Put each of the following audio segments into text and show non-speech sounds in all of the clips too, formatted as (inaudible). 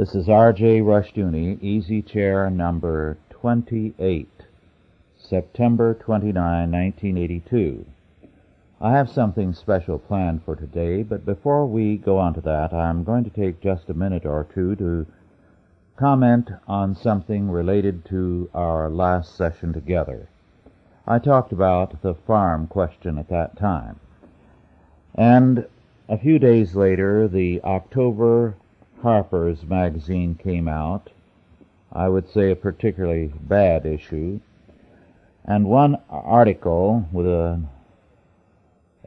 This is R.J. Rushdoony, Easy Chair number 28, September 29, 1982. I have something special planned for today, but before we go on to that, I'm going to take just a minute or two to comment on something related to our last session together. I talked about the farm question at that time. And a few days later, the October Harper's magazine came out. I would say a particularly bad issue. And one article with an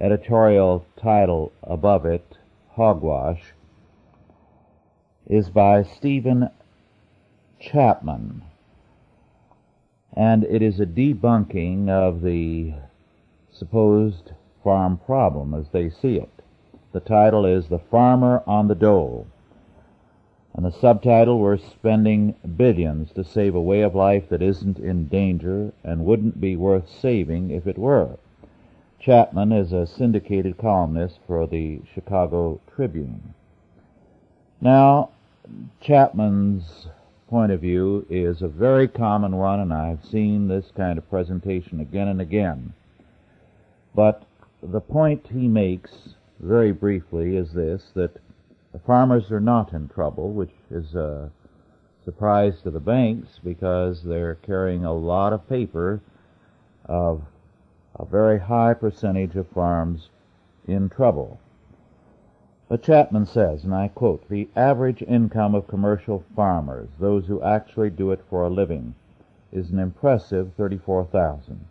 editorial title above it, Hogwash, is by Stephen Chapman. And it is a debunking of the supposed farm problem as they see it. The title is The Farmer on the Dole. And the subtitle, We're Spending Billions to Save a Way of Life That Isn't in Danger and Wouldn't Be Worth Saving If It Were. Chapman is a syndicated columnist for the Chicago Tribune. Now, Chapman's point of view is a very common one, and I've seen this kind of presentation again and again. But the point he makes, very briefly, is this that the farmers are not in trouble, which is a surprise to the banks because they're carrying a lot of paper of a very high percentage of farms in trouble. But Chapman says, and I quote, the average income of commercial farmers, those who actually do it for a living, is an impressive 34,000.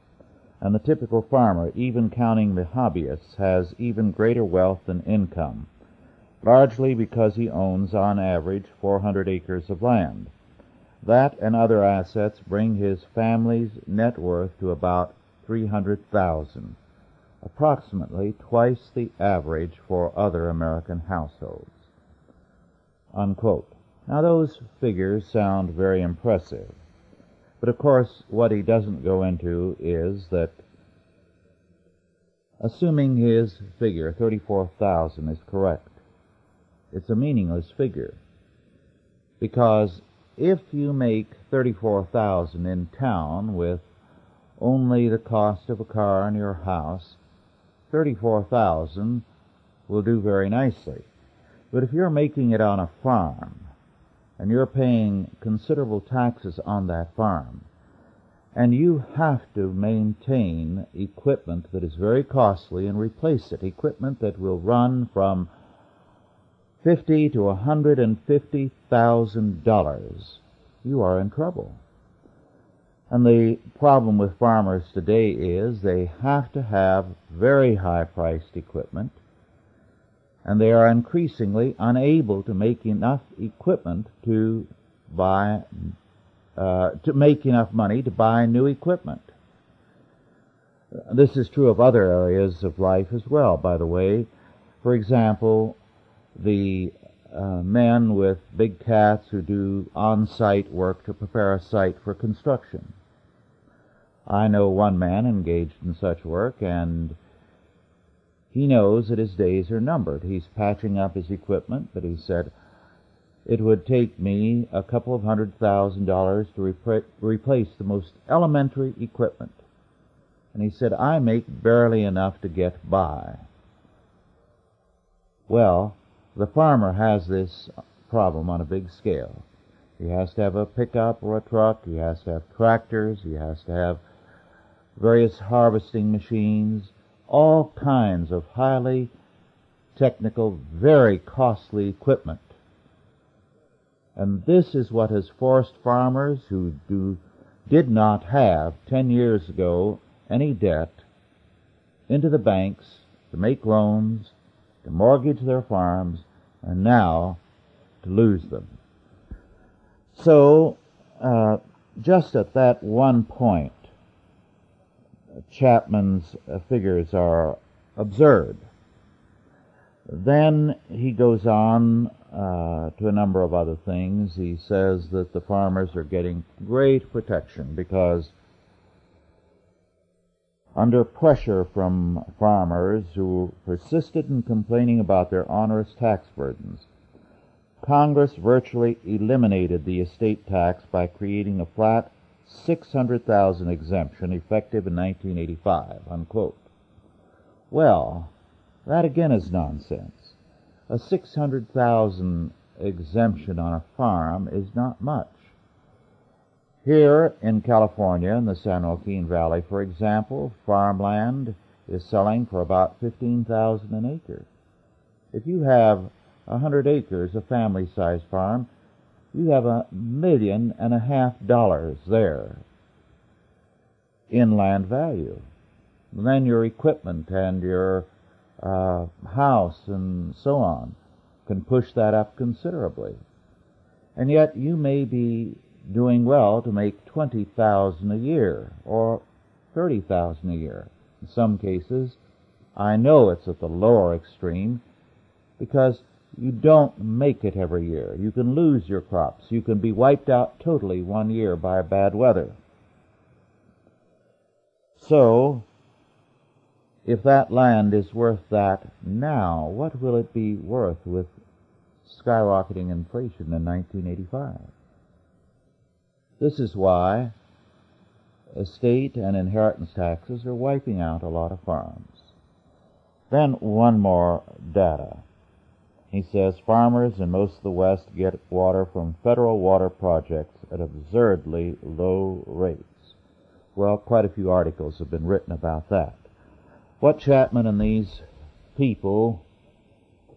And the typical farmer, even counting the hobbyists, has even greater wealth than income, largely because he owns on average 400 acres of land. That and other assets bring his family's net worth to about 300,000 approximately twice the average for other American households. Unquote. Now those figures sound very impressive. But of course, what he doesn't go into is that assuming his figure, 34,000, is correct, it's a meaningless figure. Because if you make 34,000 in town with only the cost of a car and your house, 34,000 will do very nicely. But if you're making it on a farm and you're paying considerable taxes on that farm and you have to maintain equipment that is very costly and replace it, equipment that will run from fifty to a hundred and fifty thousand dollars, you are in trouble. And the problem with farmers today is they have to have very high priced equipment and they are increasingly unable to make enough equipment to buy, uh, to make enough money to buy new equipment. This is true of other areas of life as well, by the way. For example, the uh, men with big cats who do on-site work to prepare a site for construction. I know one man engaged in such work, and he knows that his days are numbered. He's patching up his equipment, but he said, it would take me a couple of hundred thousand dollars to repra- replace the most elementary equipment. And he said, I make barely enough to get by. Well, the farmer has this problem on a big scale. He has to have a pickup or a truck. He has to have tractors. He has to have various harvesting machines, all kinds of highly technical, very costly equipment. And this is what has forced farmers who do, did not have 10 years ago any debt into the banks to make loans, to mortgage their farms, and now to lose them. So, uh, just at that one point, Chapman's uh, figures are absurd. Then he goes on uh, to a number of other things. He says that the farmers are getting great protection because under pressure from farmers who persisted in complaining about their onerous tax burdens, Congress virtually eliminated the estate tax by creating a flat 600,000 exemption effective in 1985. Unquote. Well, that again is nonsense. A 600,000 exemption on a farm is not much. Here in California, in the San Joaquin Valley, for example, farmland is selling for about 15,000 an acre. If you have a hundred acres, a family-sized farm, you have a million and a half dollars there in land value. And then your equipment and your uh, house and so on can push that up considerably. And yet you may be doing well to make 20,000 a year or 30,000 a year. In some cases, I know it's at the lower extreme because you don't make it every year. You can lose your crops. You can be wiped out totally one year by bad weather. So, if that land is worth that now, what will it be worth with skyrocketing inflation in 1985? This is why estate and inheritance taxes are wiping out a lot of farms. Then one more data. He says farmers in most of the West get water from federal water projects at absurdly low rates. Well, quite a few articles have been written about that. What Chapman and these people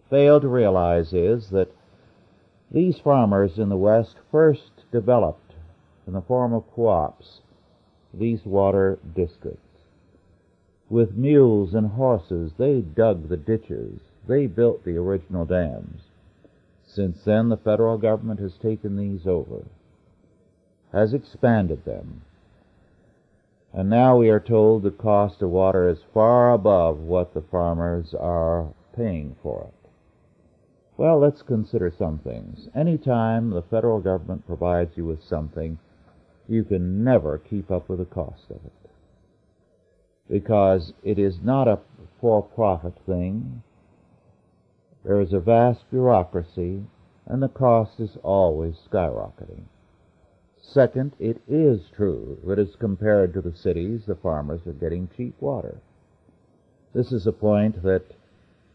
fail to realize is that these farmers in the West first developed in the form of co-ops these water districts. With mules and horses, they dug the ditches they built the original dams. Since then, the federal government has taken these over, has expanded them, and now we are told the cost of water is far above what the farmers are paying for it. Well, let's consider some things. Anytime the federal government provides you with something, you can never keep up with the cost of it. Because it is not a for-profit thing. There is a vast bureaucracy, and the cost is always skyrocketing. Second, it is true that as compared to the cities, the farmers are getting cheap water. This is a point that,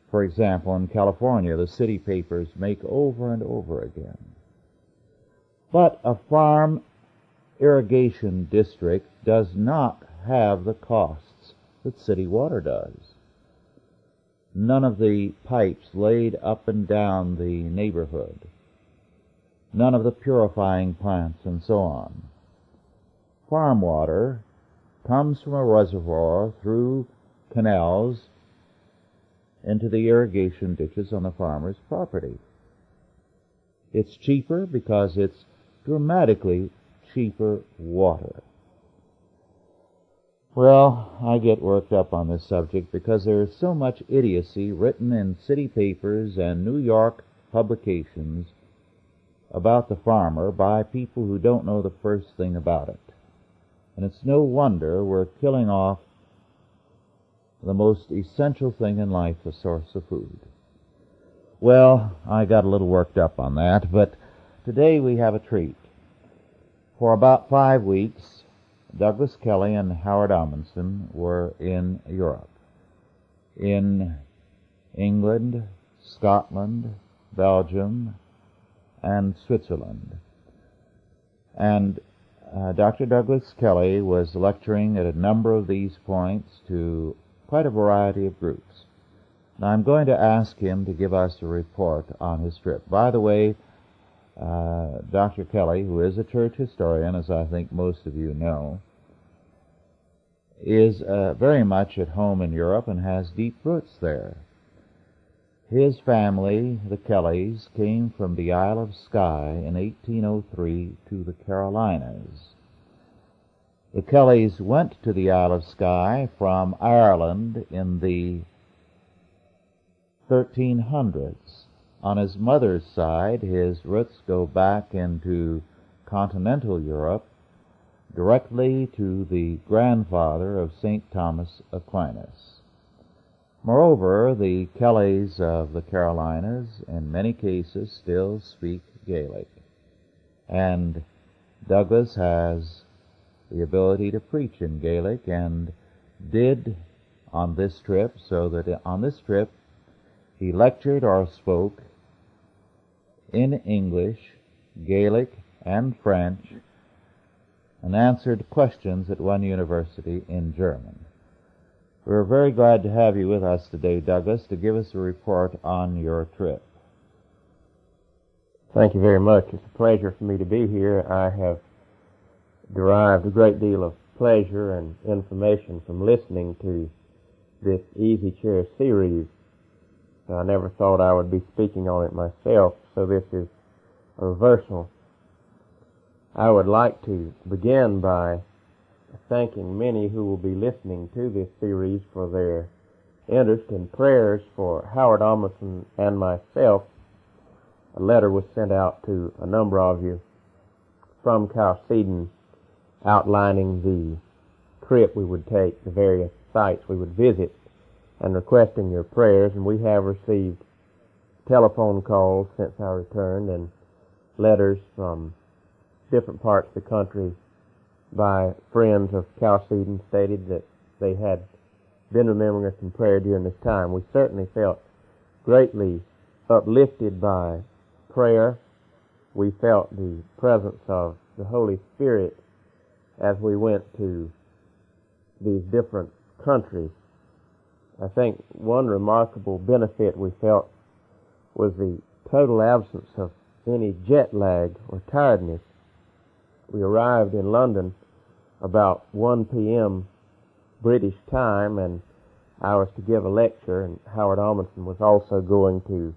for example, in California, the city papers make over and over again. But a farm irrigation district does not have the costs that city water does none of the pipes laid up and down the neighborhood, none of the purifying plants and so on. Farm water comes from a reservoir through canals into the irrigation ditches on the farmer's property. It's cheaper because it's dramatically cheaper water. Well, I get worked up on this subject because there is so much idiocy written in city papers and New York publications about the farmer by people who don't know the first thing about it. And it's no wonder we're killing off the most essential thing in life, the source of food. Well, I got a little worked up on that, but today we have a treat. For about five weeks, Douglas Kelly and Howard Ahmanson were in Europe. In England, Scotland, Belgium, and Switzerland. And uh, Dr. Douglas Kelly was lecturing at a number of these points to quite a variety of groups. Now I'm going to ask him to give us a report on his trip. By the way, uh, Dr. Kelly, who is a church historian, as I think most of you know, is uh, very much at home in Europe and has deep roots there. His family, the Kellys, came from the Isle of Skye in 1803 to the Carolinas. The Kellys went to the Isle of Skye from Ireland in the 1300s. On his mother's side, his roots go back into continental Europe directly to the grandfather of St. Thomas Aquinas. Moreover, the Kellys of the Carolinas, in many cases, still speak Gaelic. And Douglas has the ability to preach in Gaelic and did on this trip, so that on this trip he lectured or spoke in English, Gaelic, and French, and answered questions at one university in German. We're very glad to have you with us today, Douglas, to give us a report on your trip. Thank you very much. It's a pleasure for me to be here. I have derived a great deal of pleasure and information from listening to this Easy Chair series. I never thought I would be speaking on it myself, so this is a reversal. I would like to begin by thanking many who will be listening to this series for their interest and prayers for Howard Ahmanson and myself. A letter was sent out to a number of you from Chalcedon outlining the trip we would take, the various sites we would visit, and requesting your prayers. And we have received telephone calls since I returned and letters from different parts of the country by friends of Chalcedon stated that they had been remembering us in prayer during this time. We certainly felt greatly uplifted by prayer. We felt the presence of the Holy Spirit as we went to these different countries. I think one remarkable benefit we felt was the total absence of any jet lag or tiredness. We arrived in London about 1 p.m. British time and I was to give a lecture and Howard Ahmanson was also going to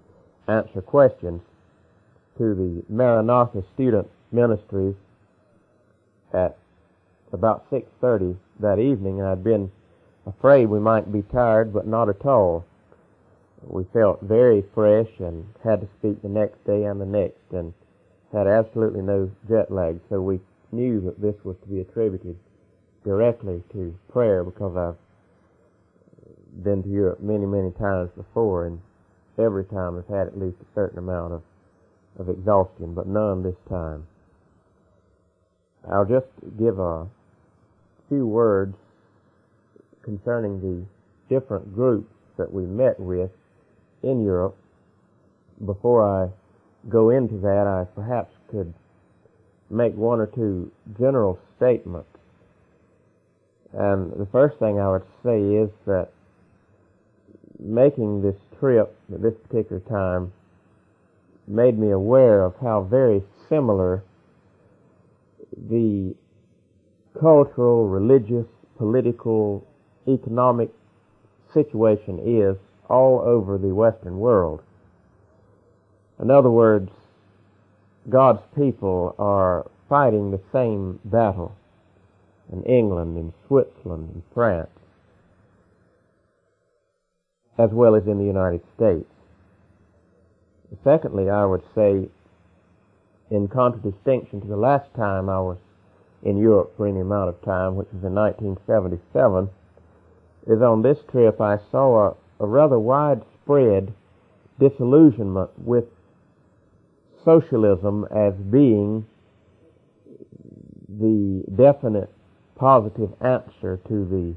answer questions to the Maranatha Student Ministries at about 6.30 that evening and I'd been afraid we might be tired but not at all. We felt very fresh and had to speak the next day and the next and had absolutely no jet lag so we knew that this was to be attributed directly to prayer because I've been to Europe many, many times before and every time I've had at least a certain amount of, of exhaustion, but none this time. I'll just give a few words concerning the different groups that we met with in Europe. Before I go into that, I perhaps could make one or two general statements. And the first thing I would say is that making this trip at this particular time made me aware of how very similar the cultural, religious, political, economic situation is all over the Western world. In other words, God's people are fighting the same battle in England, in Switzerland, in France, as well as in the United States. Secondly, I would say, in contradistinction to the last time I was in Europe for any amount of time, which was in 1977, is on this trip I saw a, rather widespread disillusionment with socialism as being the definite positive answer to the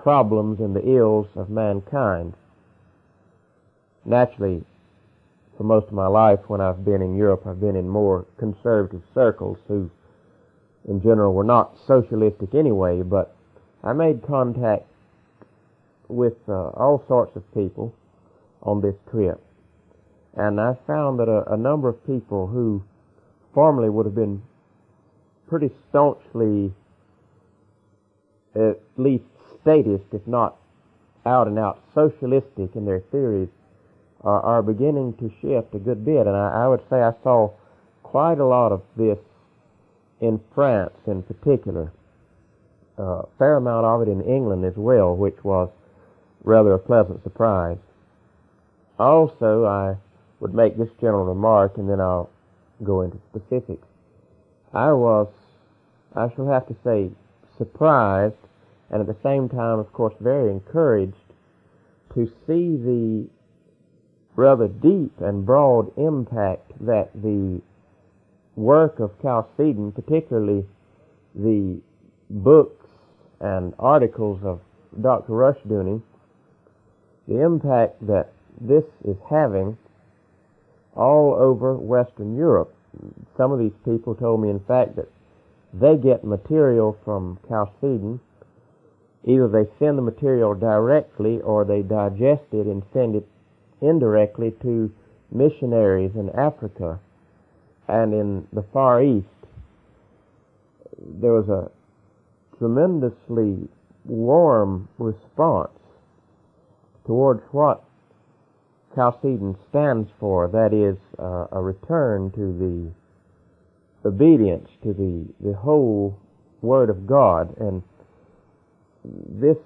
problems and the ills of mankind. Naturally, for most of my life when I've been in Europe, I've been in more conservative circles who, in general, were not socialistic anyway, but I made contact with uh, all sorts of people on this trip. And I found that a, a number of people who formerly would have been pretty staunchly, at least statist, if not out and out socialistic in their theories, are, are beginning to shift a good bit. And I, I would say I saw quite a lot of this in France in particular. A uh, fair amount of it in England as well, which was rather a pleasant surprise. Also, I would make this general remark and then I'll go into specifics. I was, I shall have to say, surprised and at the same time, of course, very encouraged to see the rather deep and broad impact that the work of Chalcedon, particularly the books and articles of Dr. Rushdoony, the impact that this is having all over Western Europe. Some of these people told me, in fact, that they get material from Chalcedon. Either they send the material directly or they digest it and send it indirectly to missionaries in Africa and in the Far East. There was a tremendously warm response towards what Chalcedon stands for, that is, uh, a return to the obedience to the, the whole Word of God. And this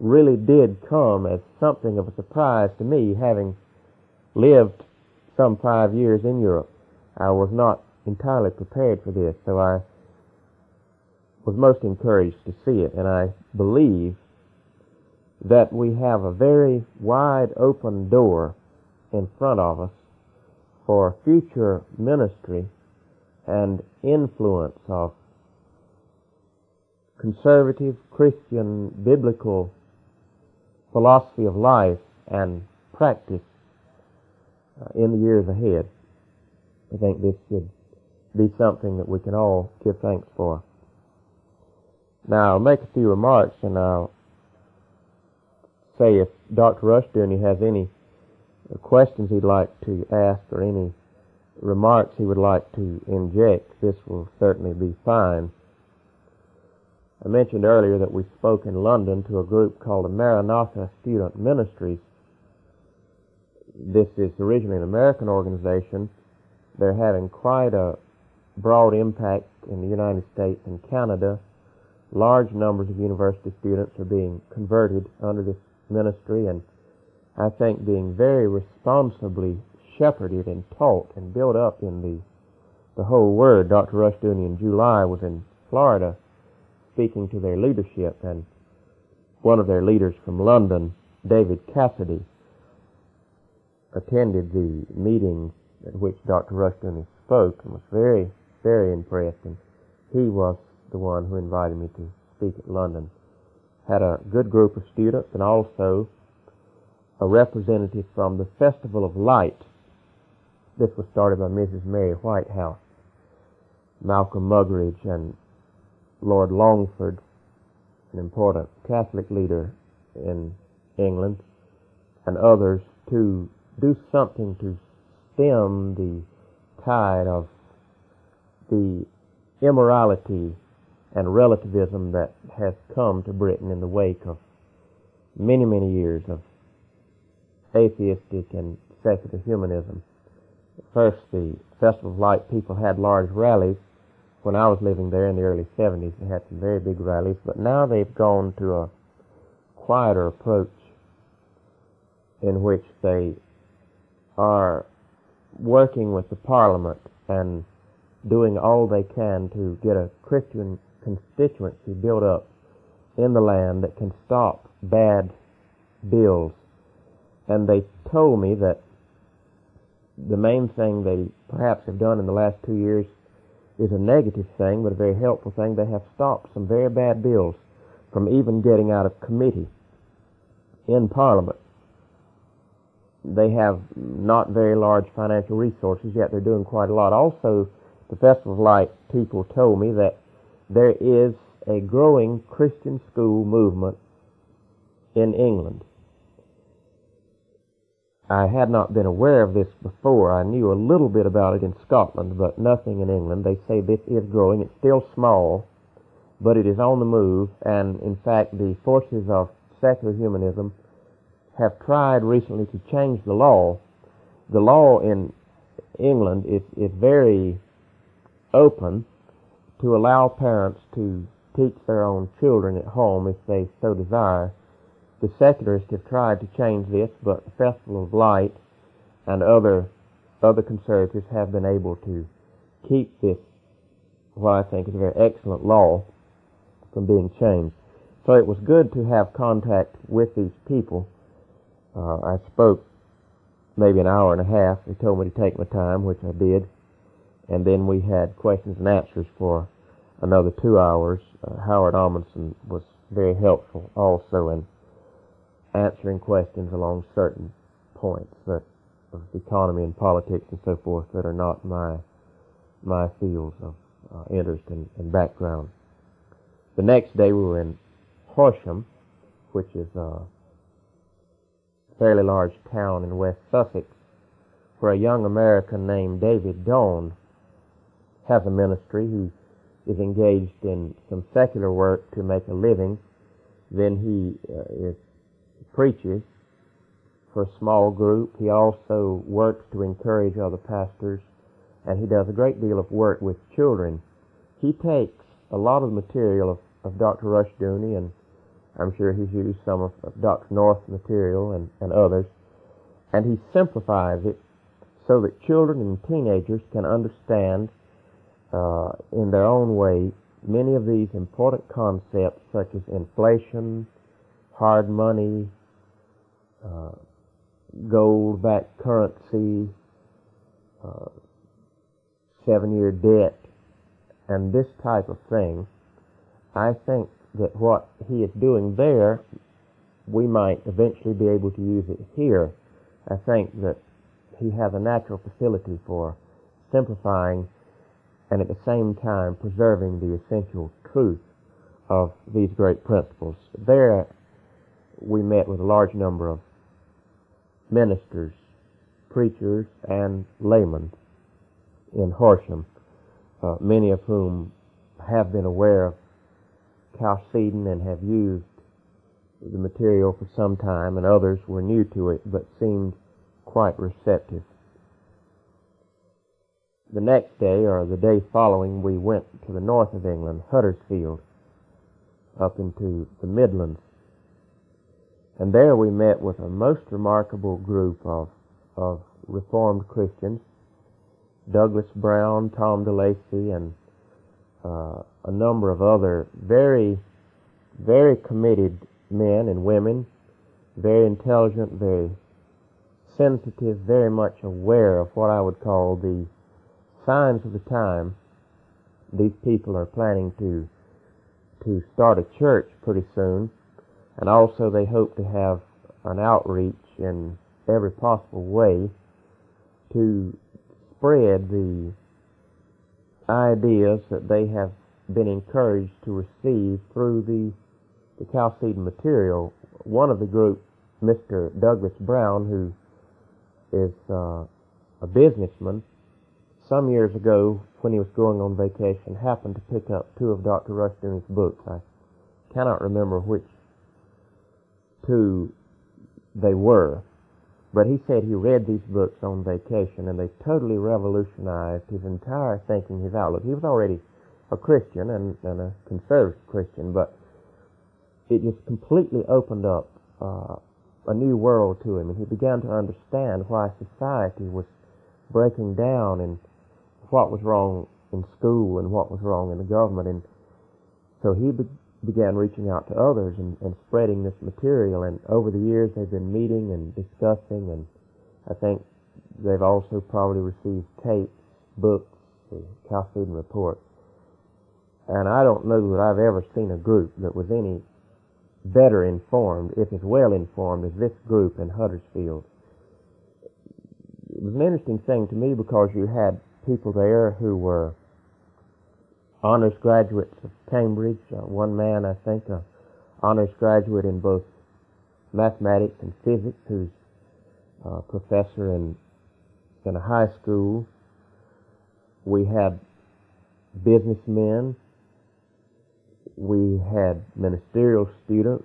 really did come as something of a surprise to me, having lived some five years in Europe. I was not entirely prepared for this, so I was most encouraged to see it, and I believe that we have a very wide open door in front of us for future ministry and influence of conservative Christian biblical philosophy of life and practice uh, in the years ahead. I think this should be something that we can all give thanks for. Now, I'll make a few remarks and I'll say if Dr. Rushdoony has any questions he'd like to ask or any remarks he would like to inject, this will certainly be fine. I mentioned earlier that we spoke in London to a group called the Maranatha Student Ministries. This is originally an American organization. They're having quite a broad impact in the United States and Canada. Large numbers of university students are being converted under this ministry and I think being very responsibly shepherded and taught and built up in the the whole word. Dr. Rushdoony in July was in Florida speaking to their leadership, and one of their leaders from London, David Cassidy, attended the meeting at which Dr. Rushdoony spoke and was very, very impressed, and he was the one who invited me to speak at London. Had a good group of students and also a representative from the Festival of Light. This was started by Mrs. Mary Whitehouse, Malcolm Muggeridge, and Lord Longford, an important Catholic leader in England, and others to do something to stem the tide of the immorality and relativism that has come to Britain in the wake of many, many years of atheistic and secular humanism. First, the Festival of Light people had large rallies when I was living there in the early 70s, they had some very big rallies, but now they've gone to a quieter approach in which they are working with the parliament and doing all they can to get a Christian constituency built up in the land that can stop bad bills. And they told me that the main thing they perhaps have done in the last two years is a negative thing, but a very helpful thing. They have stopped some very bad bills from even getting out of committee in Parliament. They have not very large financial resources, yet they're doing quite a lot. Also, the Festival of Light people told me that there is a growing Christian school movement in England. I had not been aware of this before. I knew a little bit about it in Scotland, but nothing in England. They say this is growing. It's still small, but it is on the move, and in fact, the forces of secular humanism have tried recently to change the law. The law in England is, is very open to allow parents to teach their own children at home if they so desire the secularists have tried to change this, but the Festival of Light and other other conservatives have been able to keep this, what I think is a very excellent law, from being changed. So it was good to have contact with these people Uh, I spoke maybe an hour and a half. They told me to take my time, which I did. And then we had questions and answers for another two hours. Uh, Howard Ahmanson was very helpful also in answering questions along certain points that of economy and politics and so forth that are not my my fields of uh, interest and, and, background. The next day we were in Horsham, which is a fairly large town in West Sussex, where a young American named David Doane has a ministry. who is engaged in some secular work to make a living. Then he uh, is, preaches for a small group. He also works to encourage other pastors, and he does a great deal of work with children. He takes a lot of material of, of Dr. Rushdoony, and I'm sure he's used some of, of Dr. North's material and, and others, and he simplifies it so that children and teenagers can understand uh, in their own way many of these important concepts such as inflation, hard money, uh, gold-backed currency, uh, seven-year debt, and this type of thing, I think that what he is doing there, we might eventually be able to use it here. I think that he has a natural facility for simplifying and at the same time preserving the essential truth of these great principles. There, we met with a large number of ministers, preachers, and laymen in Horsham, uh, many of whom have been aware of Chalcedon and have used the material for some time, and others were new to it but seemed quite receptive. The next day, or the day following, we went to the north of England, Huddersfield, up into the Midlands. And there we met with a most remarkable group of, of Reformed Christians, Douglas Brown, Tom DeLacy, and uh, a number of other very, very committed men and women, very intelligent, very sensitive, very much aware of what I would call the signs of the time. These people are planning to to start a church pretty soon, and also they hope to have an outreach in every possible way to spread the ideas that they have been encouraged to receive through the, the Chalcedon material. One of the group, Mr. Douglas Brown, who is uh, a businessman, some years ago when he was going on vacation, happened to pick up two of Dr. Rushdoony's books. I cannot remember which two they were. But he said he read these books on vacation and they totally revolutionized his entire thinking, his outlook. He was already a Christian and, and a conservative Christian, but it just completely opened up uh, a new world to him, and he began to understand why society was breaking down and what was wrong in school and what was wrong in the government. And so he be- began reaching out to others and, and spreading this material. And over the years, they've been meeting and discussing, and I think they've also probably received tapes, books, the Chalcedon Report. And I don't know that I've ever seen a group that was any better informed, if as well informed as this group in Huddersfield. It was an interesting thing to me because you had people there who were honors graduates of Cambridge. Uh, one man, I think, a honors graduate in both mathematics and physics, who's a professor in in a high school. We had businessmen. We had ministerial students.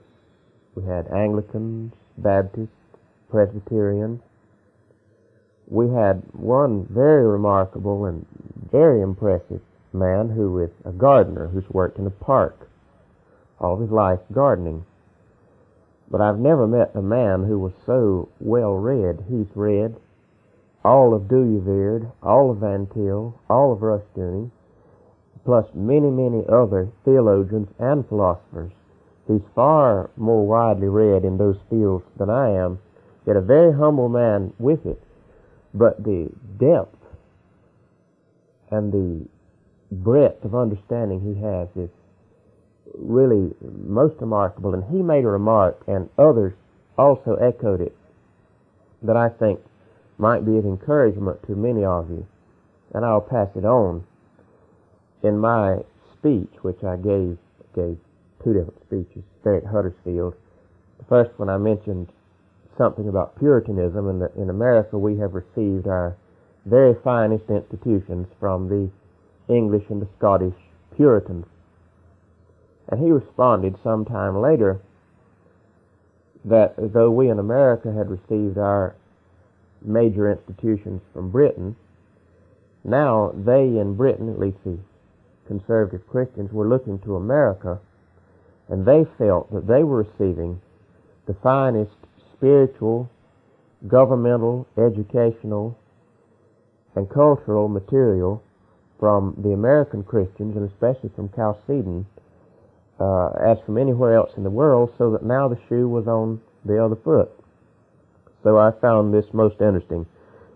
We had Anglicans, Baptists, Presbyterians. We had one very remarkable and very impressive man who is a gardener who's worked in a park all his life gardening. But I've never met a man who was so well read. He's read all of Dooyeweerd, all of Van Til, all of Rushdoony, plus many, many other theologians and philosophers. He's far more widely read in those fields than I am, yet a very humble man with it. But the depth and the breadth of understanding he has is really most remarkable. And he made a remark, and others also echoed it, that I think might be of encouragement to many of you. And I'll pass it on. In my speech, which I gave, gave two different speeches there at Huddersfield, the first one I mentioned something about Puritanism, and that in America we have received our very finest institutions from the English and the Scottish Puritans. And he responded some time later that though we in America had received our major institutions from Britain, now they in Britain, at least the conservative Christians, were looking to America and they felt that they were receiving the finest spiritual, governmental, educational, and cultural material from the American Christians and especially from Chalcedon uh, as from anywhere else in the world, so that now the shoe was on the other foot. So I found this most interesting.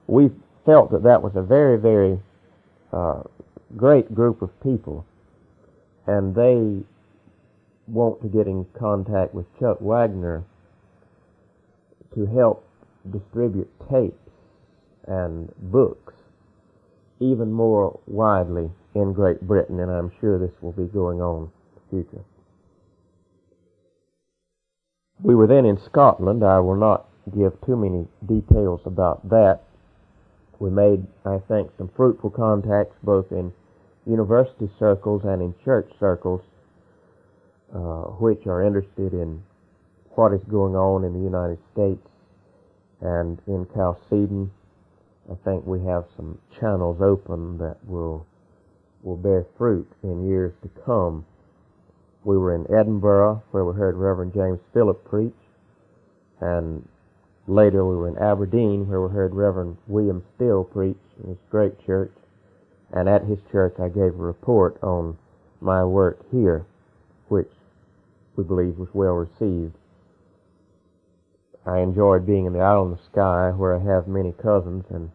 We felt that that was a very, very uh, great group of people, and they want to get in contact with Chuck Wagner to help distribute tapes and books even more widely in Great Britain, and I'm sure this will be going on in the future. We were then in Scotland. I will not give too many details about that. We made, I think, some fruitful contacts both in university circles and in church circles, uh, which are interested in what is going on in the United States and in Chalcedon. I think we have some channels open that will will bear fruit in years to come. We were in Edinburgh where we heard Reverend James Philip preach, and later we were in Aberdeen where we heard Reverend William Still preach in his great church. And at his church I gave a report on my work here, which we believe was well received. I enjoyed being in the Isle in the Skye where I have many cousins and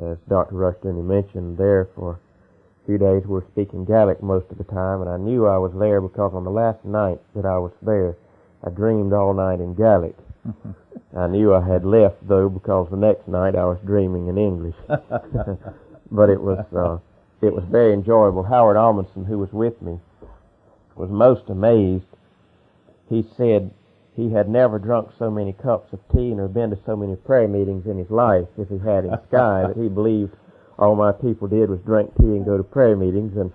as Dr. Rushdoony mentioned there for a few days we were speaking Gaelic most of the time and I knew I was there because on the last night that I was there I dreamed all night in Gaelic. (laughs) I knew I had left though because the next night I was dreaming in English. (laughs) but it was uh, it was very enjoyable. Howard Ahmanson, who was with me, was most amazed. He said he had never drunk so many cups of tea nor been to so many prayer meetings in his life if he had in Skye that he believed all my people did was drink tea and go to prayer meetings and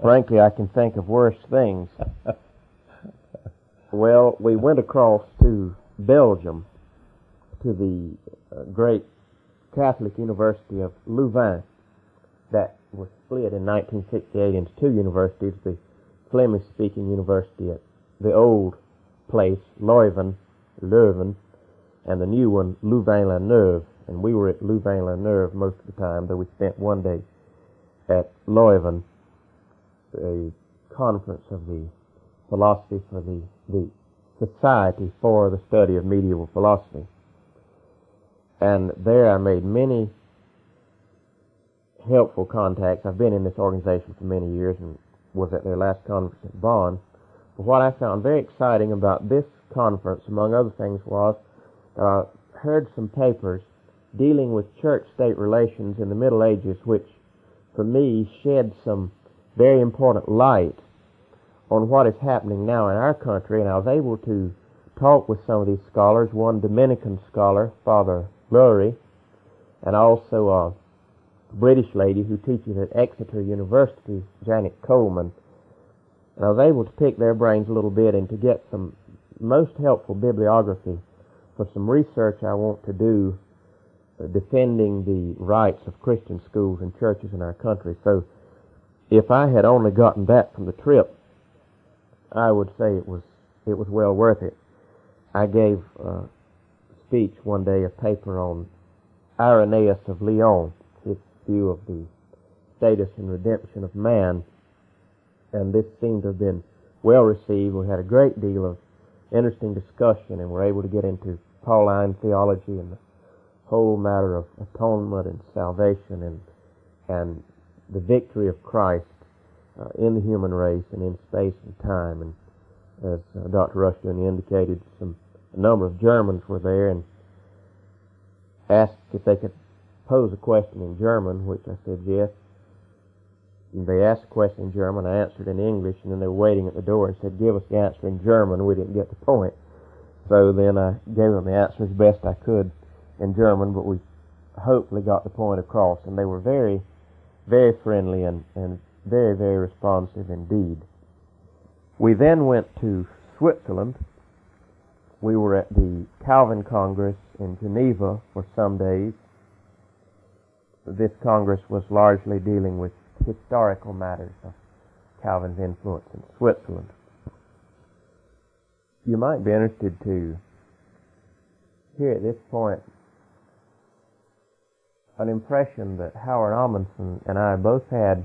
frankly I can think of worse things. Well, we went across to Belgium to the uh, great Catholic University of Louvain that was split in 1968 into two universities, the Flemish speaking university at the old place, Leuven, Leuven, and the new one, Louvain-la-Neuve. And we were at Louvain-la-Neuve most of the time, though we spent one day at Leuven, a conference of the philosophy for the, the Society for the Study of Medieval Philosophy. And there I made many helpful contacts. I've been in this organization for many years and was at their last conference at Bonn. What I found very exciting about this conference, among other things, was that I heard some papers dealing with church-state relations in the Middle Ages, which, for me, shed some very important light on what is happening now in our country. And I was able to talk with some of these scholars, one Dominican scholar, Father Lurie, and also a British lady who teaches at Exeter University, Janet Coleman. And I was able to pick their brains a little bit and to get some most helpful bibliography for some research I want to do uh, defending the rights of Christian schools and churches in our country. So if I had only gotten that from the trip, I would say it was it was well worth it. I gave a speech one day, a paper on Irenaeus of Lyon, his view of the status and redemption of man, and this seemed to have been well received. We had a great deal of interesting discussion, and were able to get into Pauline theology and the whole matter of atonement and salvation and and the victory of Christ uh, in the human race and in space and time. And as uh, Dr. Rushdoony indicated, some a number of Germans were there and asked if they could pose a question in German, which I said yes. They asked a question in German. I answered in English, and then they were waiting at the door and said, "Give us the answer in German." We didn't get the point, so then I gave them the answer as best I could in German, but we hopefully got the point across. And they were very, very friendly and, and very, very responsive indeed. We then went to Switzerland. We were at the Calvin Congress in Geneva for some days. This Congress was largely dealing with historical matters of Calvin's influence in Switzerland. You might be interested to hear at this point an impression that Howard Ahmanson and I both had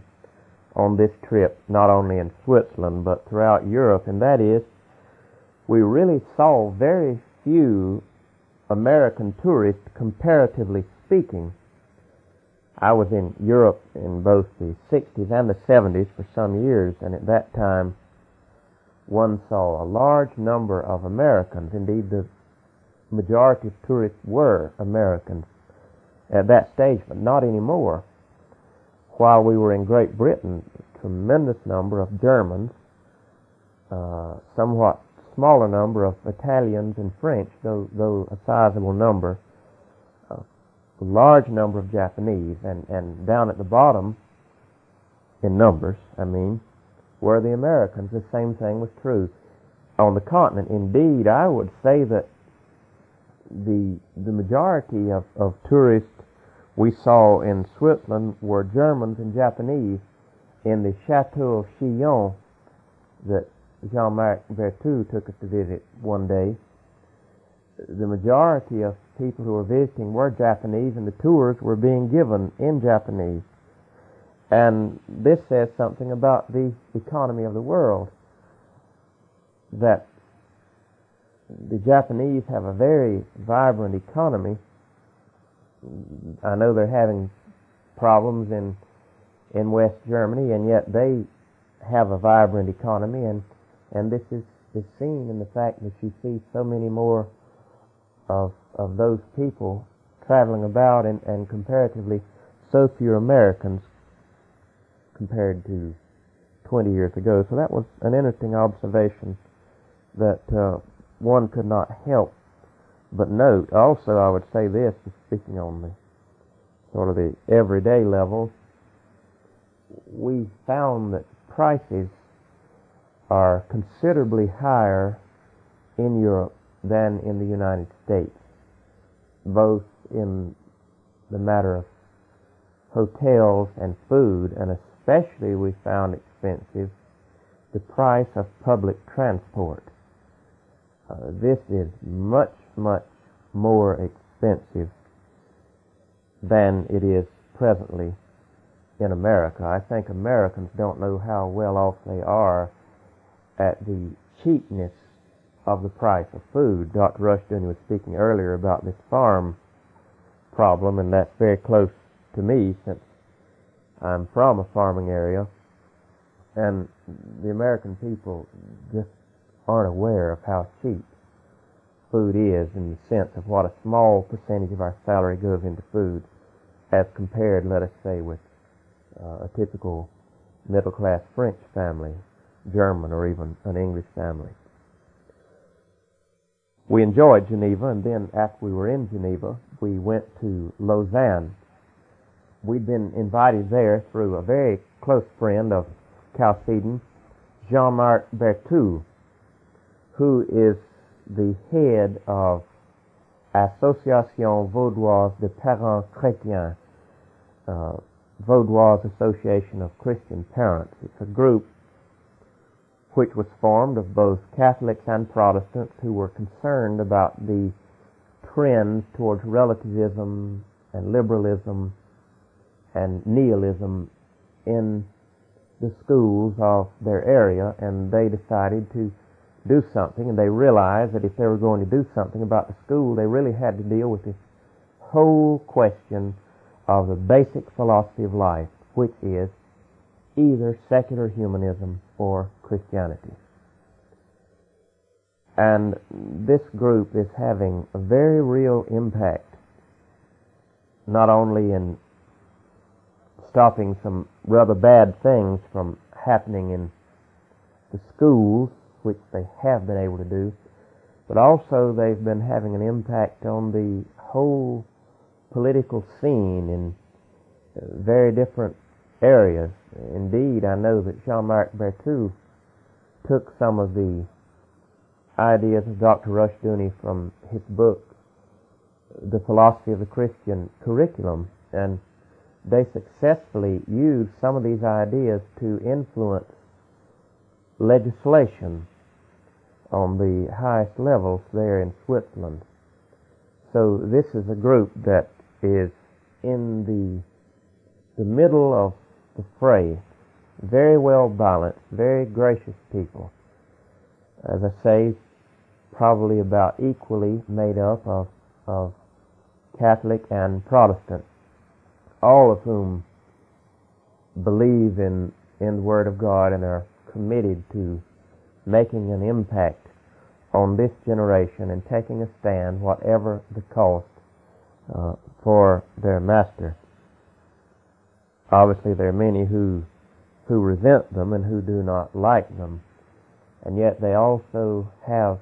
on this trip, not only in Switzerland, but throughout Europe, and that is we really saw very few American tourists, comparatively speaking, I was in Europe in both the 60s and the 70s for some years, and at that time one saw a large number of Americans. Indeed, the majority of tourists were Americans at that stage, but not anymore. While we were in Great Britain, a tremendous number of Germans, uh, somewhat smaller number of Italians and French, though, though a sizable number, large number of Japanese, and, and down at the bottom, in numbers, I mean, were the Americans. The same thing was true on the continent. Indeed, I would say that the the majority of, of tourists we saw in Switzerland were Germans and Japanese in the Chateau of Chillon that Jean-Marc Berthoud took us to visit one day the majority of people who were visiting were Japanese, and the tours were being given in Japanese. And this says something about the economy of the world. That the Japanese have a very vibrant economy. I know they're having problems in in West Germany, and yet they have a vibrant economy, and and this is is seen in the fact that you see so many more of, of those people traveling about and, and comparatively so few Americans compared to 20 years ago. So that was an interesting observation that uh, one could not help but note. Also, I would say this, speaking on the sort of the everyday level, we found that prices are considerably higher in Europe than in the United States, both in the matter of hotels and food, and especially we found expensive the price of public transport. Uh, this is much, much more expensive than it is presently in America. I think Americans don't know how well off they are at the cheapness of the price of food. Dr. Rushdoony was speaking earlier about this farm problem, and that's very close to me since I'm from a farming area. And the American people just aren't aware of how cheap food is in the sense of what a small percentage of our salary goes into food as compared, let us say, with uh, a typical middle class French family, German, or even an English family we enjoyed Geneva, and then after we were in Geneva, we went to Lausanne. We'd been invited there through a very close friend of Chalcedon, Jean-Marc Berthoud, who is the head of Association Vaudoise de Parents Chrétiens, uh, Vaudoise Association of Christian Parents. It's a group which was formed of both Catholics and Protestants who were concerned about the trends towards relativism and liberalism and nihilism in the schools of their area, and they decided to do something, and they realized that if they were going to do something about the school, they really had to deal with this whole question of the basic philosophy of life, which is either secular humanism or Christianity. And this group is having a very real impact, not only in stopping some rather bad things from happening in the schools, which they have been able to do, but also they've been having an impact on the whole political scene in uh, very different areas. Indeed, I know that Jean-Marc Berthoud took some of the ideas of Dr. Rush Dooney from his book, The Philosophy of the Christian Curriculum, and they successfully used some of these ideas to influence legislation on the highest levels there in Switzerland. So this is a group that is in the the middle of the fray, very well balanced, very gracious people. As I say, probably about equally made up of of Catholic and Protestant all of whom believe in, in the Word of God and are committed to making an impact on this generation and taking a stand, whatever the cost, uh, for their master. Obviously, there are many who who resent them and who do not like them, and yet they also have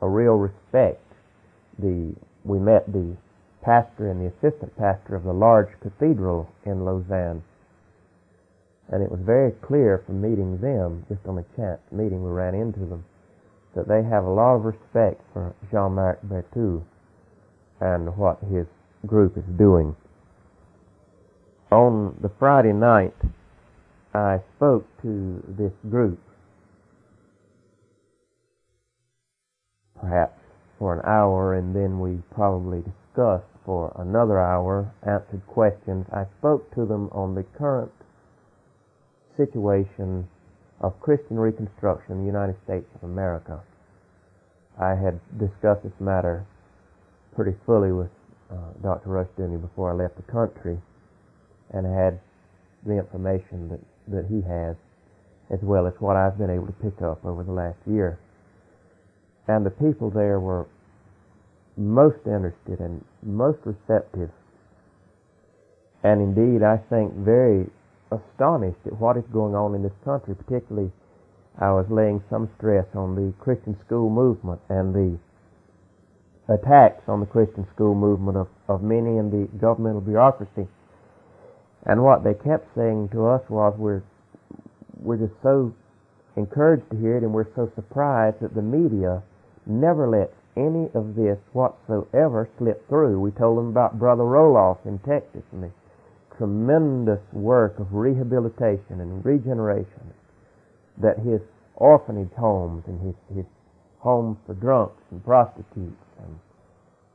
a real respect. The we met the pastor and the assistant pastor of the large cathedral in Lausanne. And it was very clear from meeting them, just on a chance meeting, we ran into them, that they have a lot of respect for Jean-Marc Berthoud and what his group is doing. On the Friday night, I spoke to this group, perhaps for an hour, and then we probably discussed for another hour, answered questions. I spoke to them on the current situation of Christian Reconstruction in the United States of America. I had discussed this matter pretty fully with uh, Dr. Rushdoony before I left the country and had the information that, that he has as well as what I've been able to pick up over the last year. And the people there were most interested and most receptive, and indeed, I think, very astonished at what is going on in this country. Particularly, I was laying some stress on the Christian school movement and the attacks on the Christian school movement of, of many in the governmental bureaucracy. And what they kept saying to us was, we're, we're just so encouraged to hear it and we're so surprised that the media never lets any of this whatsoever slip through. We told them about Brother Roloff in Texas and the tremendous work of rehabilitation and regeneration that his orphanage homes and his, his homes for drunks and prostitutes and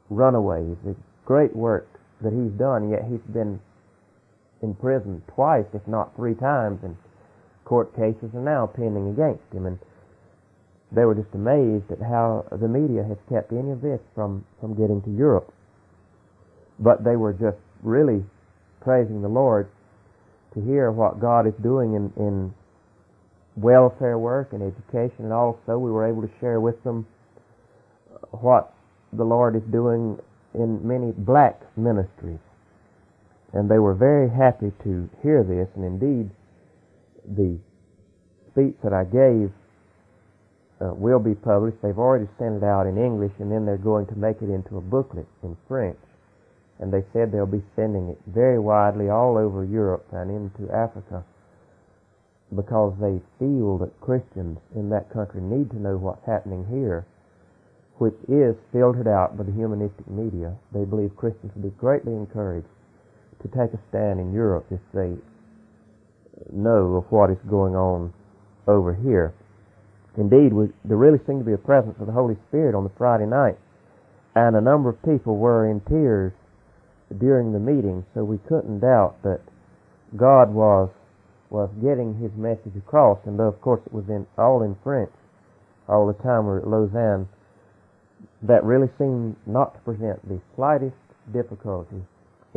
runaways, the great work that he's done, yet he's been in prison twice, if not three times, and court cases are now pending against him. And they were just amazed at how the media has kept any of this from, from getting to Europe. But they were just really praising the Lord to hear what God is doing in, in welfare work and education, and also we were able to share with them what the Lord is doing in many black ministries. And they were very happy to hear this, and indeed, the speech that I gave uh, will be published. They've already sent it out in English, and then they're going to make it into a booklet in French. And they said they'll be sending it very widely all over Europe and into Africa because they feel that Christians in that country need to know what's happening here, which is filtered out by the humanistic media. They believe Christians will be greatly encouraged to take a stand in Europe if they know of what is going on over here. Indeed, we, there really seemed to be a presence of the Holy Spirit on the Friday night, and a number of people were in tears during the meeting, so we couldn't doubt that God was was getting His message across. And though, of course, it was in all in French, all the time we were at Lausanne that really seemed not to present the slightest difficulty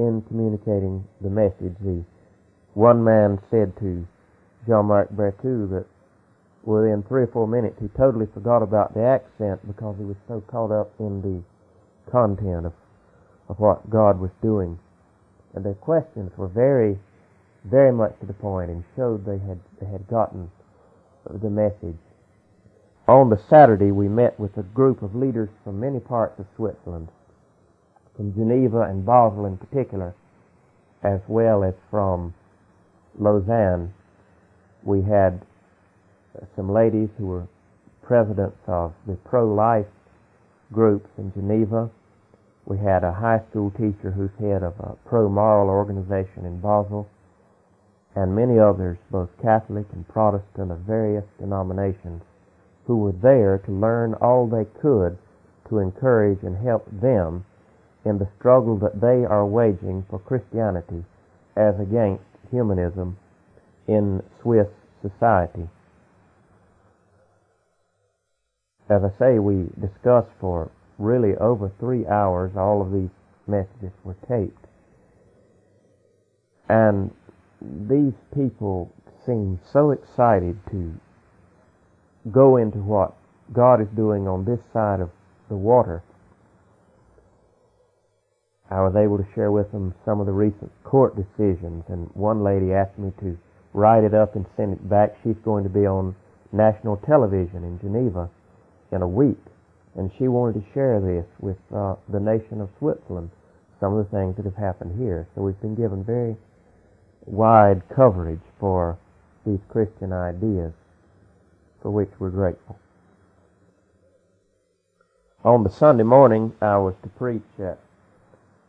in communicating the message. The one man said to Jean-Marc Berthoud that within three or four minutes he totally forgot about the accent because he was so caught up in the content of, of what God was doing. And their questions were very, very much to the point and showed they had, they had gotten the message. On the Saturday, we met with a group of leaders from many parts of Switzerland, from Geneva and Basel in particular, as well as from Lausanne. We had some ladies who were presidents of the pro-life groups in Geneva. We had a high school teacher who's head of a pro-moral organization in Basel, and many others, both Catholic and Protestant of various denominations, who were there to learn all they could to encourage and help them in the struggle that they are waging for Christianity as against humanism in Swiss society. As I say, we discussed for really over three hours. All of these messages were taped. And these people seem so excited to go into what God is doing on this side of the water. I was able to share with them some of the recent court decisions, and one lady asked me to write it up and send it back. She's going to be on national television in Geneva in a week. And she wanted to share this with uh, the nation of Switzerland, some of the things that have happened here. So we've been given very wide coverage for these Christian ideas, for which we're grateful. On the Sunday morning, I was to preach at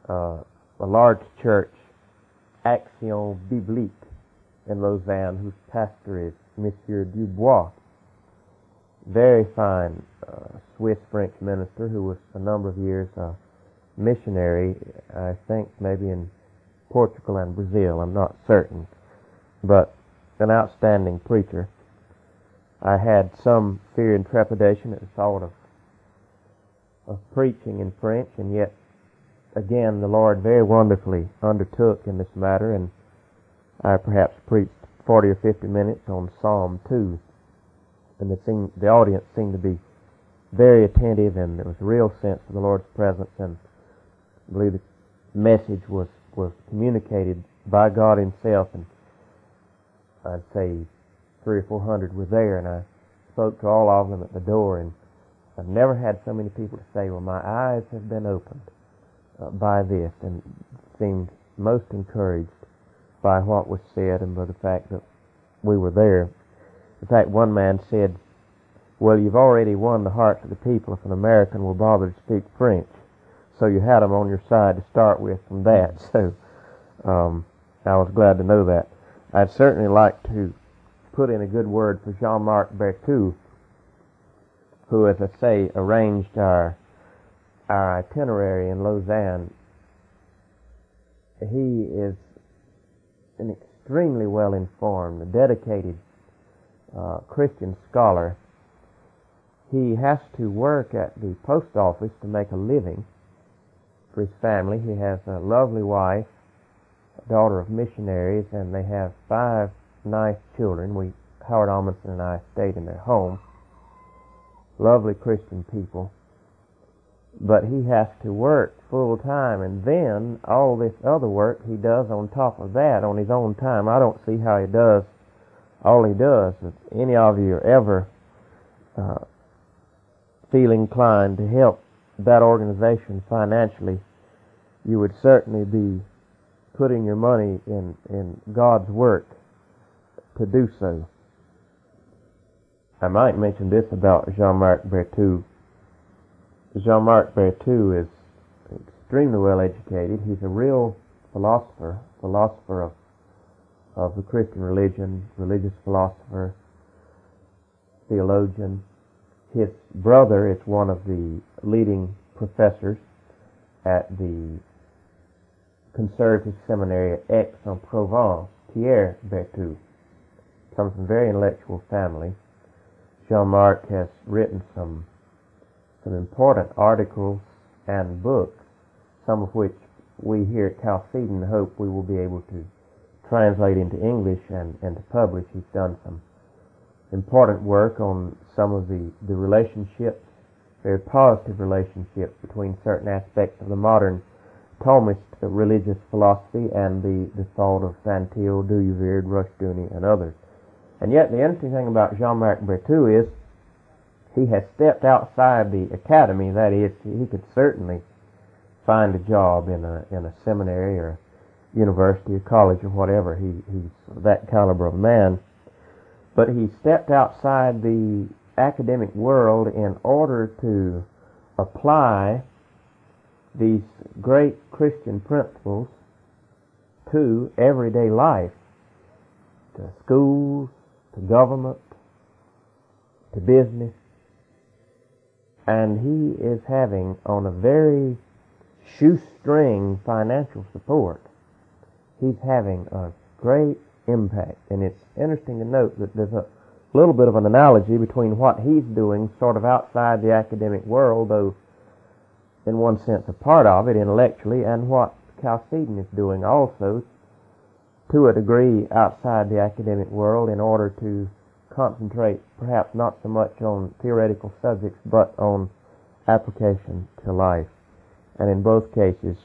uh, a large church, Action Biblique, in Lausanne, whose pastor is Monsieur Dubois very fine uh, Swiss French minister who was a number of years a missionary, I think maybe in Portugal and Brazil, I'm not certain, but an outstanding preacher. I had some fear and trepidation at the thought of of preaching in French, and yet again the Lord very wonderfully undertook in this matter, and I perhaps preached 40 or 50 minutes on Psalm 2 and the, seemed, the audience seemed to be very attentive, and there was a real sense of the Lord's presence, and I believe the message was, was communicated by God Himself, and I'd say three or four hundred were there, and I spoke to all of them at the door, and I've never had so many people to say, well, my eyes have been opened by this, and seemed most encouraged by what was said and by the fact that we were there in fact, one man said, well, you've already won the hearts of the people if an American will bother to speak French. So you had them on your side to start with from that. (laughs) So um, I was glad to know that. I'd certainly like to put in a good word for Jean-Marc Berthoud, who, as I say, arranged our our itinerary in Lausanne. He is an extremely well informed, dedicated uh, Christian scholar, he has to work at the post office to make a living for his family. He has a lovely wife, a daughter of missionaries, and they have five nice children. We, Howard Ahmanson and I stayed in their home. Lovely Christian people. But he has to work full time, and then all this other work he does on top of that on his own time. I don't see how he does all he does. If any of you are ever uh, feel inclined to help that organization financially, you would certainly be putting your money in, in God's work to do so. I might mention this about Jean-Marc Berthoud. Jean-Marc Berthoud is extremely well educated. He's a real philosopher, philosopher of of the Christian religion, religious philosopher, theologian. His brother is one of the leading professors at the conservative seminary at Aix-en-Provence, Pierre Berthoud. Comes from a very intellectual family. Jean-Marc has written some some important articles and books, some of which we here at Chalcedon hope we will be able to translate into English and, and to publish. He's done some important work on some of the, the relationships, very positive relationships between certain aspects of the modern Thomist religious philosophy and the, the thought of Van Til, Dooyeweerd, Rushdoony, and others. And yet the interesting thing about Jean-Marc Berthoud is he has stepped outside the academy. That is, he could certainly find a job in a in a seminary or university or college or whatever. He he's that caliber of man. But he stepped outside the academic world in order to apply these great Christian principles to everyday life, to schools, to government, to business. And he is having on a very shoestring financial support, he's having a great impact. And it's interesting to note that there's a little bit of an analogy between what he's doing sort of outside the academic world, though in one sense a part of it intellectually, and what Chalcedon is doing also to a degree outside the academic world in order to concentrate perhaps not so much on theoretical subjects but on application to life. And in both cases,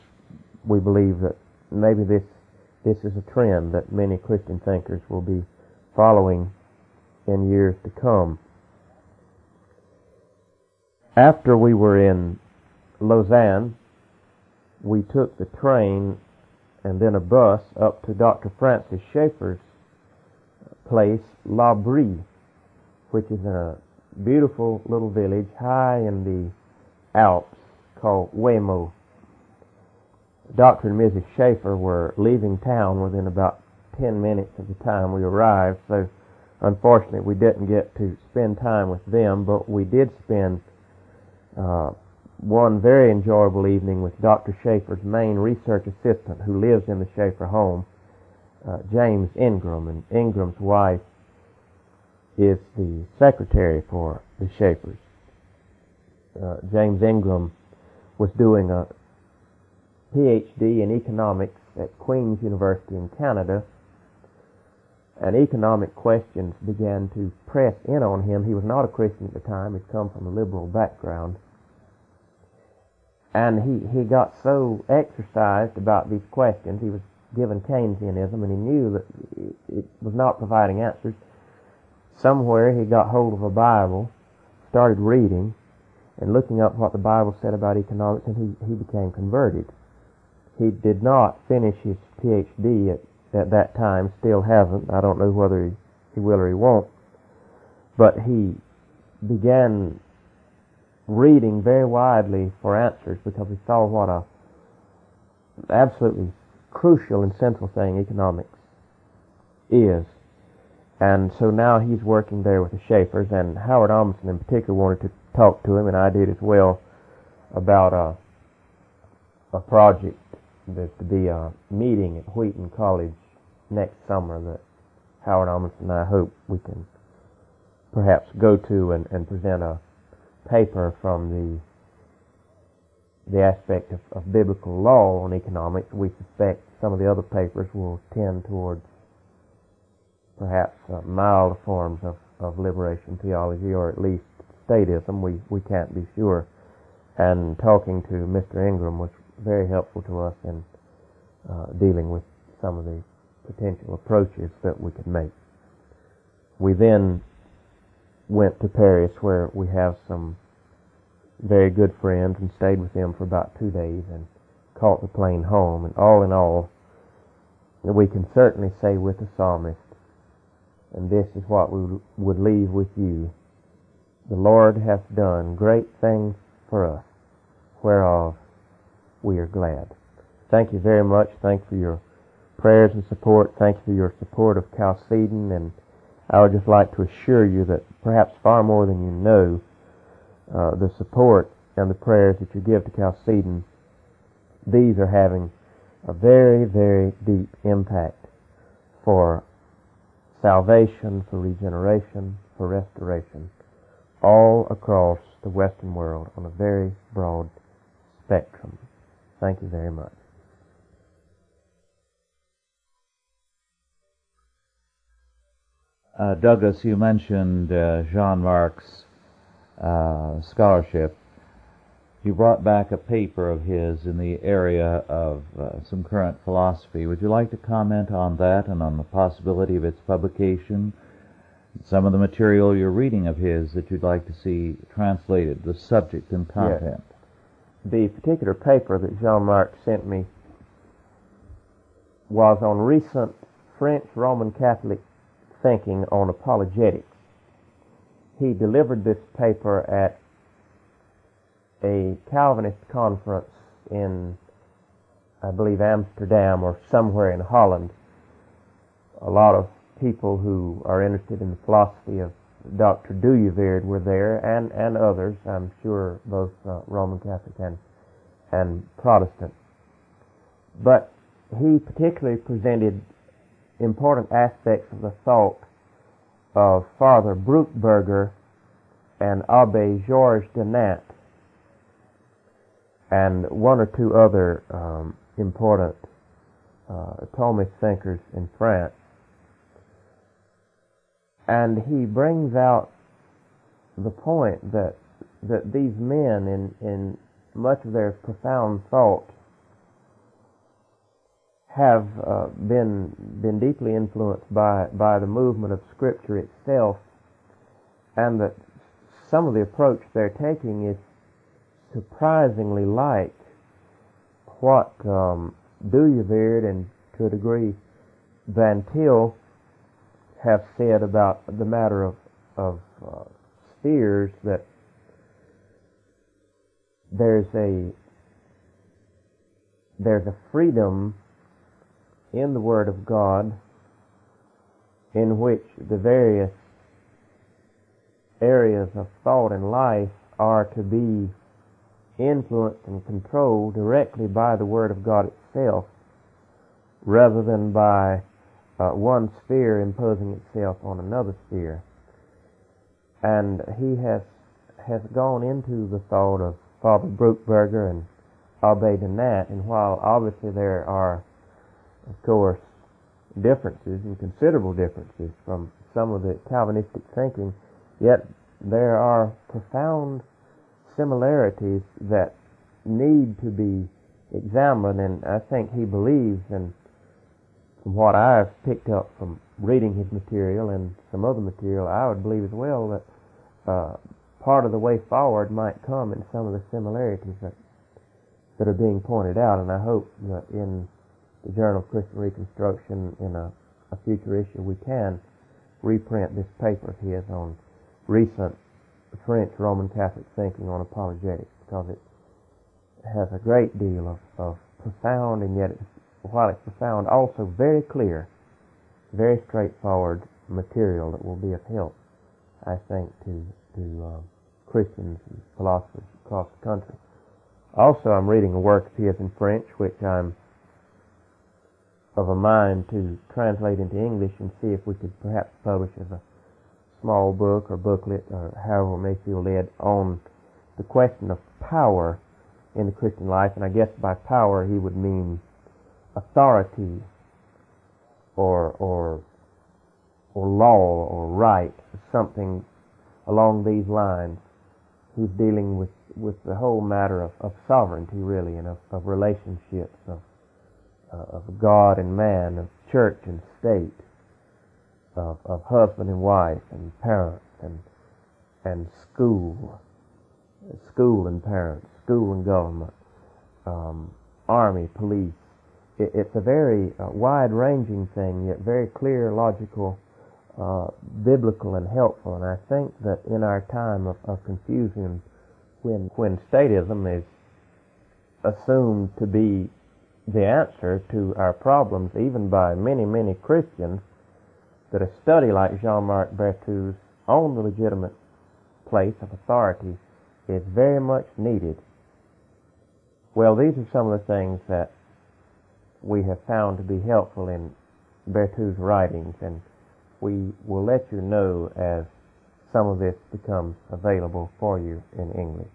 we believe that maybe this this is a trend that many Christian thinkers will be following in years to come. After we were in Lausanne, we took the train and then a bus up to Dr. Francis Schaeffer's place, L'Abri, which is a beautiful little village high in the Alps called Huémoz. Dr. and Mrs. Schaeffer were leaving town within about 10 minutes of the time we arrived, so unfortunately we didn't get to spend time with them, but we did spend uh, one very enjoyable evening with Dr. Schaeffer's main research assistant who lives in the Schaeffer home, uh, James Ingram, and Ingram's wife is the secretary for the Schaeffers. Uh, James Ingram was doing a PhD in economics at Queen's University in Canada, and economic questions began to press in on him. He was not a Christian at the time, he'd come from a liberal background. And he, he got so exercised about these questions, he was given Keynesianism, and he knew that it was not providing answers. Somewhere he got hold of a Bible, started reading, and looking up what the Bible said about economics, and he, he became converted. He did not finish his PhD at, at that time, still hasn't. I don't know whether he, he will or he won't. But he began reading very widely for answers because he saw what a absolutely crucial and central thing economics is. And so now he's working there with the Schaeffers, and Howard Ahmanson in particular wanted to talk to him, and I did as well, about a, a project. There's to be a meeting at Wheaton College next summer that Howard Ahmanson and I hope we can perhaps go to and, and present a paper from the the aspect of, of biblical law on economics. We suspect some of the other papers will tend towards perhaps uh, mild forms of, of liberation theology, or at least statism. We we can't be sure. And talking to Mr. Ingram was very helpful to us in uh, dealing with some of the potential approaches that we could make. We then went to Paris, where we have some very good friends, and stayed with them for about two days, and caught the plane home. And all in all, we can certainly say with the psalmist, and this is what we would leave with you the Lord hath done great things for us, whereof we are glad. Thank you very much. Thank you for your prayers and support. Thank you for your support of Chalcedon. And I would just like to assure you that perhaps far more than you know, uh, the support and the prayers that you give to Chalcedon, these are having a very, very deep impact for salvation, for regeneration, for restoration all across the Western world on a very broad spectrum. Thank you very much. Uh, Douglas, you mentioned uh, Jean Marc's uh, scholarship. You brought back a paper of his in the area of uh, some current philosophy. Would you like to comment on that and on the possibility of its publication? Some of the material you're reading of his that you'd like to see translated, the subject and content. Yes. The particular paper that Jean Marc sent me was on recent French Roman Catholic thinking on apologetics. He delivered this paper at a Calvinist conference in, I believe, Amsterdam or somewhere in Holland. A lot of people who are interested in the philosophy of Dr. Dooyeweerd were there, and, and others, I'm sure, both uh, Roman Catholic and, and Protestant. But he particularly presented important aspects of the thought of Father Bruckberger and Abbe Georges Donat and one or two other um, important uh, Thomist thinkers in France. And he brings out the point that that these men in, in much of their profound thought have uh, been been deeply influenced by by the movement of Scripture itself, and that some of the approach they're taking is surprisingly like what um, Dooyeweerd and to a degree Van Til have said about the matter of of uh, spheres that there's a there's a freedom in the Word of God in which the various areas of thought and life are to be influenced and controlled directly by the Word of God itself rather than by uh, one sphere imposing itself on another sphere. And he has has gone into the thought of Father Bruckberger and Abbe Donat, and while obviously there are of course, differences and considerable differences from some of the Calvinistic thinking, yet there are profound similarities that need to be examined, and I think he believes, and from what I've picked up from reading his material and some other material, I would believe as well that uh, part of the way forward might come in some of the similarities that that are being pointed out, and I hope that in the Journal of Christian Reconstruction in a, a future issue, we can reprint this paper of his on recent French Roman Catholic thinking on apologetics because it has a great deal of, of profound and yet, while it's profound, also very clear, very straightforward material that will be of help, I think, to to uh, Christians and philosophers across the country. Also, I'm reading a work of his in French, which I'm of a mind to translate into English and see if we could perhaps publish as a small book or booklet or however we may feel led on the question of power in the Christian life. And I guess by power he would mean authority or or or law or right, something along these lines. He's dealing with, with the whole matter of, of sovereignty really and of, of relationships, of uh, of God and man, of church and state, of, of husband and wife, and parents, and and school, school and parents, school and government, um, army, police. It, it's a very uh, wide-ranging thing, yet very clear, logical, uh, biblical, and helpful. And I think that in our time of, of confusion, when when statism is assumed to be the answer to our problems, even by many, many Christians, that a study like Jean-Marc Berthoud's on the legitimate place of authority is very much needed. Well, these are some of the things that we have found to be helpful in Berthoud's writings, and we will let you know as some of this becomes available for you in English.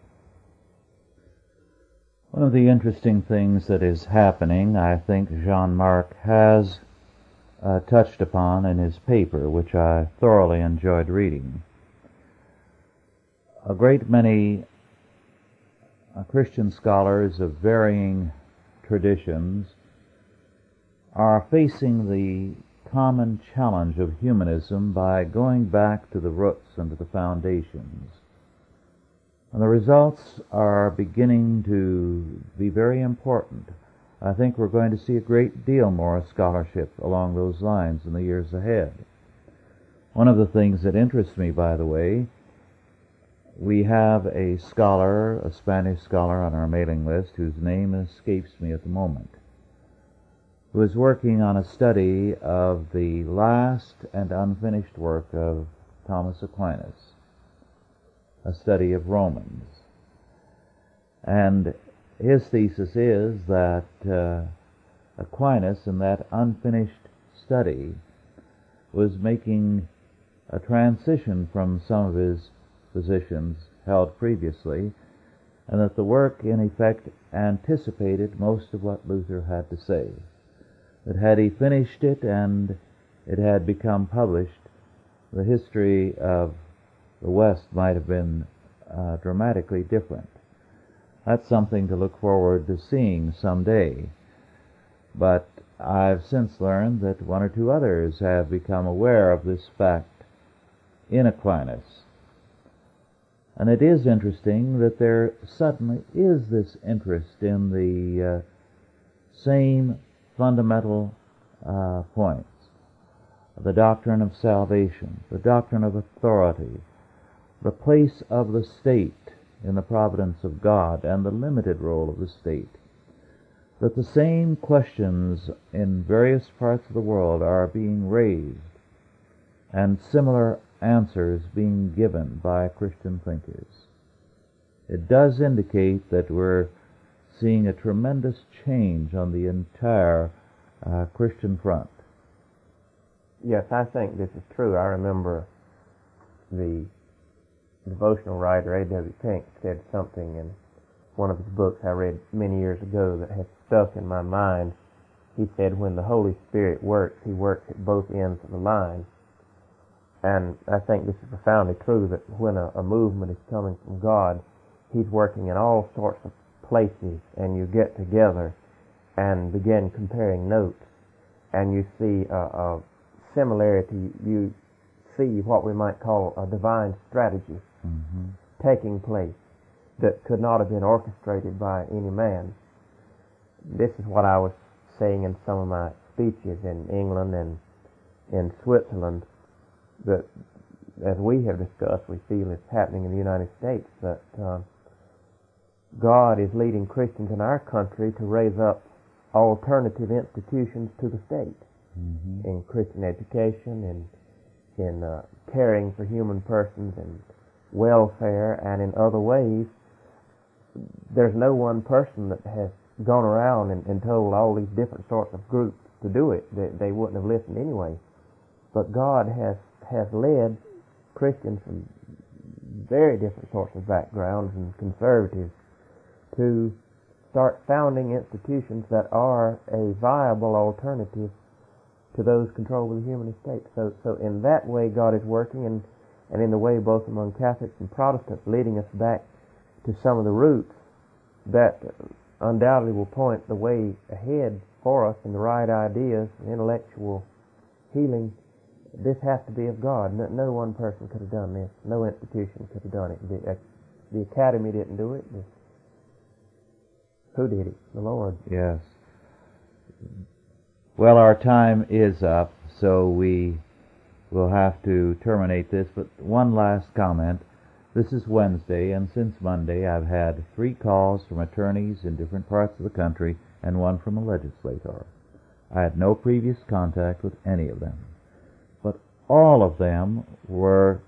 One of the interesting things that is happening, I think Jean Marc has uh, touched upon in his paper, which I thoroughly enjoyed reading. A great many uh, Christian scholars of varying traditions are facing the common challenge of humanism by going back to the roots and to the foundations. And the results are beginning to be very important. I think we're going to see a great deal more scholarship along those lines in the years ahead. One of the things that interests me, by the way, we have a scholar, a Spanish scholar on our mailing list whose name escapes me at the moment, who is working on a study of the last and unfinished work of Thomas Aquinas, a study of Romans. And his thesis is that uh, Aquinas, in that unfinished study, was making a transition from some of his positions held previously, and that the work, in effect, anticipated most of what Luther had to say. That had he finished it and it had become published, the history of the West might have been uh, dramatically different. That's something to look forward to seeing someday. But I've since learned that one or two others have become aware of this fact in Aquinas. And it is interesting that there suddenly is this interest in the uh, same fundamental uh, points the doctrine of salvation, the doctrine of authority, the place of the state in the providence of God, and the limited role of the state. That the same questions in various parts of the world are being raised, and similar answers being given by Christian thinkers. It does indicate that we're seeing a tremendous change on the entire uh, Christian front. Yes, I think this is true. I remember the devotional writer A.W. Pink said something in one of his books I read many years ago that has stuck in my mind. He said, when the Holy Spirit works, He works at both ends of the line. And I think this is profoundly true that when a, a movement is coming from God, He's working in all sorts of places, and you get together and begin comparing notes, and you see a, a similarity. You see what we might call a divine strategy mm-hmm. taking place that could not have been orchestrated by any man. This is what I was saying in some of my speeches in England and in Switzerland that, as we have discussed, we feel is happening in the United States, that uh, God is leading Christians in our country to raise up alternative institutions to the state mm-hmm. in Christian education, in in uh, caring for human persons and welfare, and in other ways. There's no one person that has gone around and, and told all these different sorts of groups to do it. They, they wouldn't have listened anyway. But God has has led Christians from very different sorts of backgrounds and conservatives to start founding institutions that are a viable alternative to those controlled by the human estate. So, so in that way, God is working, and, and in the way both among Catholics and Protestants, leading us back to some of the roots that undoubtedly will point the way ahead for us in the right ideas, and intellectual healing this has to be of God. No, no, one person could have done this. No institution could have done it. The, uh, the academy didn't do it. The, who did it? The Lord. Yes. Well, our time is up, so we will have to terminate this. But one last comment. This is Wednesday, and since Monday, I've had three calls from attorneys in different parts of the country and one from a legislator. I had no previous contact with any of them But all of them were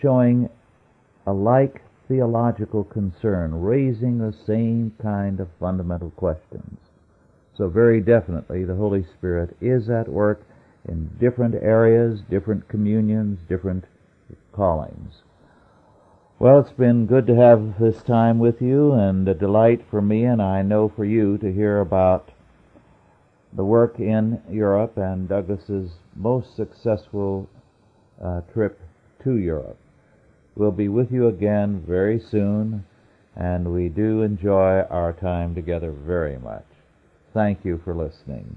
showing a like theological concern, raising the same kind of fundamental questions. So very definitely the Holy Spirit is at work in different areas, different communions, different callings. Well, it's been good to have this time with you and a delight for me and I know for you to hear about the work in Europe and Douglas's most successful uh, trip to Europe. We'll be with you again very soon and we do enjoy our time together very much. Thank you for listening.